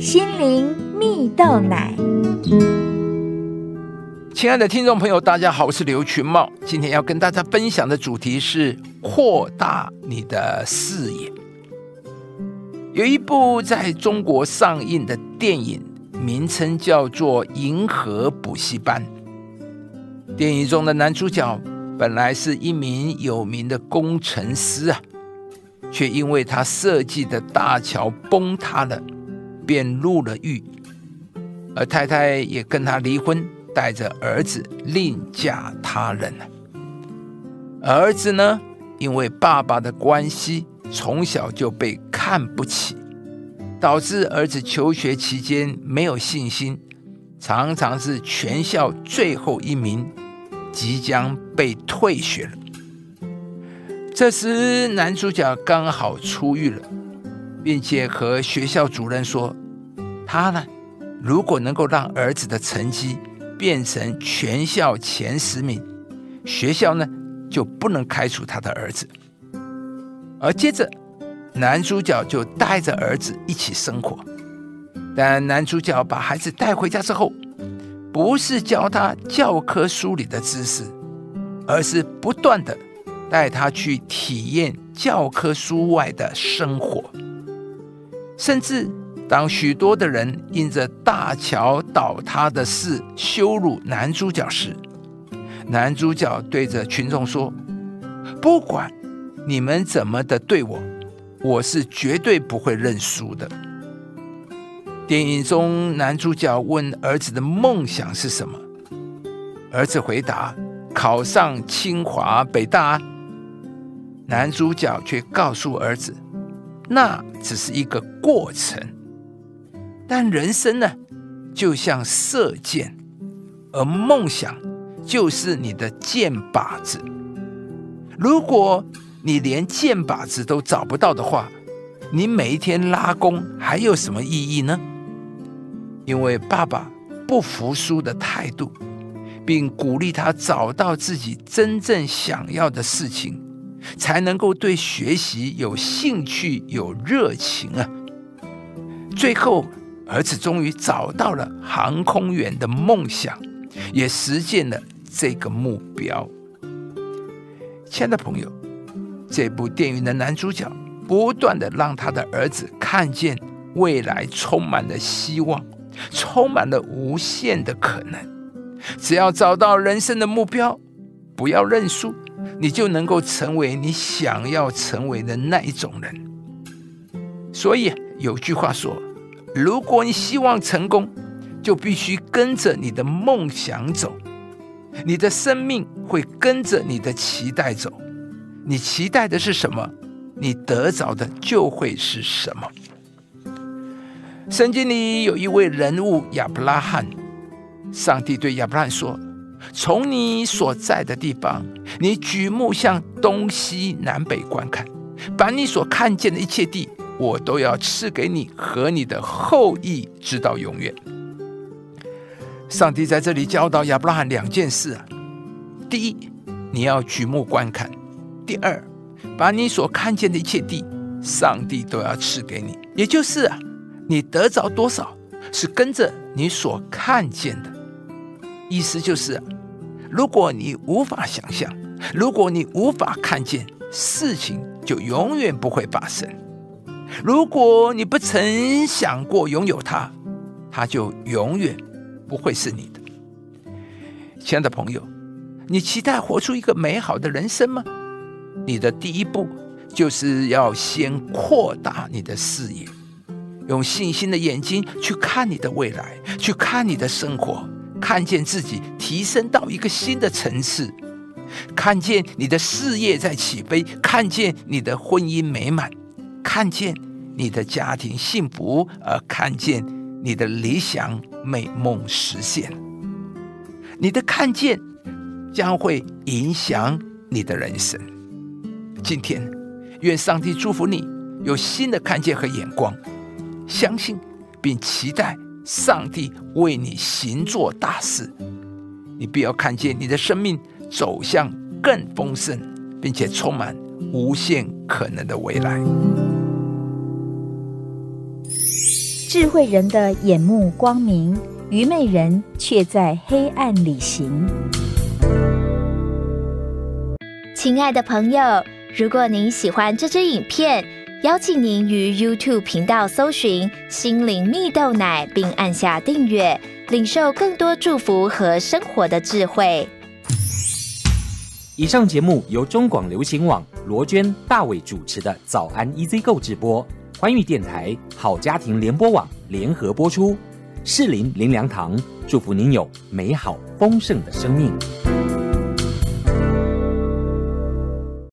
心灵蜜豆奶。亲爱的听众朋友，大家好，我是刘群茂。今天要跟大家分享的主题是扩大你的视野。有一部在中国上映的电影，名称叫做《银河补习班》。电影中的男主角本来是一名有名的工程师啊，却因为他设计的大桥崩塌了，便入了狱，而太太也跟他离婚，带着儿子另嫁他人。儿子呢，因为爸爸的关系，从小就被看不起，导致儿子求学期间没有信心，常常是全校最后一名。即将被退学了。这时，男主角刚好出狱了，并且和学校主任说：“他呢，如果能够让儿子的成绩变成全校前十名，学校呢就不能开除他的儿子。”而接着，男主角就带着儿子一起生活。但男主角把孩子带回家之后，不是教他教科书里的知识，而是不断的带他去体验教科书外的生活。甚至当许多的人因着大桥倒塌的事羞辱男主角时，男主角对着群众说：“不管你们怎么的对我，我是绝对不会认输的。”电影中，男主角问儿子的梦想是什么？儿子回答：“考上清华北大。”男主角却告诉儿子：“那只是一个过程，但人生呢，就像射箭，而梦想就是你的箭靶子。如果你连箭靶子都找不到的话，你每一天拉弓还有什么意义呢？”因为爸爸不服输的态度，并鼓励他找到自己真正想要的事情，才能够对学习有兴趣、有热情啊！最后，儿子终于找到了航空员的梦想，也实现了这个目标。亲爱的朋友，这部电影的男主角不断的让他的儿子看见未来充满了希望。充满了无限的可能，只要找到人生的目标，不要认输，你就能够成为你想要成为的那一种人。所以有句话说：如果你希望成功，就必须跟着你的梦想走，你的生命会跟着你的期待走。你期待的是什么，你得着的就会是什么。圣经里有一位人物亚伯拉罕，上帝对亚伯拉罕说：“从你所在的地方，你举目向东西南北观看，把你所看见的一切地，我都要赐给你和你的后裔，直到永远。”上帝在这里教导亚伯拉罕两件事啊：第一，你要举目观看；第二，把你所看见的一切地，上帝都要赐给你，也就是啊。你得着多少，是跟着你所看见的。意思就是，如果你无法想象，如果你无法看见，事情就永远不会发生。如果你不曾想过拥有它，它就永远不会是你的。亲爱的朋友，你期待活出一个美好的人生吗？你的第一步就是要先扩大你的视野。用信心的眼睛去看你的未来，去看你的生活，看见自己提升到一个新的层次，看见你的事业在起飞，看见你的婚姻美满，看见你的家庭幸福，而看见你的理想美梦实现。你的看见将会影响你的人生。今天，愿上帝祝福你有新的看见和眼光。相信并期待上帝为你行做大事，你必要看见你的生命走向更丰盛，并且充满无限可能的未来。智慧人的眼目光明，愚昧人却在黑暗里行。亲爱的朋友，如果您喜欢这支影片，邀请您于 YouTube 频道搜寻“心灵蜜豆奶”，并按下订阅，领受更多祝福和生活的智慧。以上节目由中广流行网罗娟、大伟主持的《早安 EZ 购》直播，欢迎电台、好家庭联播网联合播出。适林林良堂祝福您有美好丰盛的生命。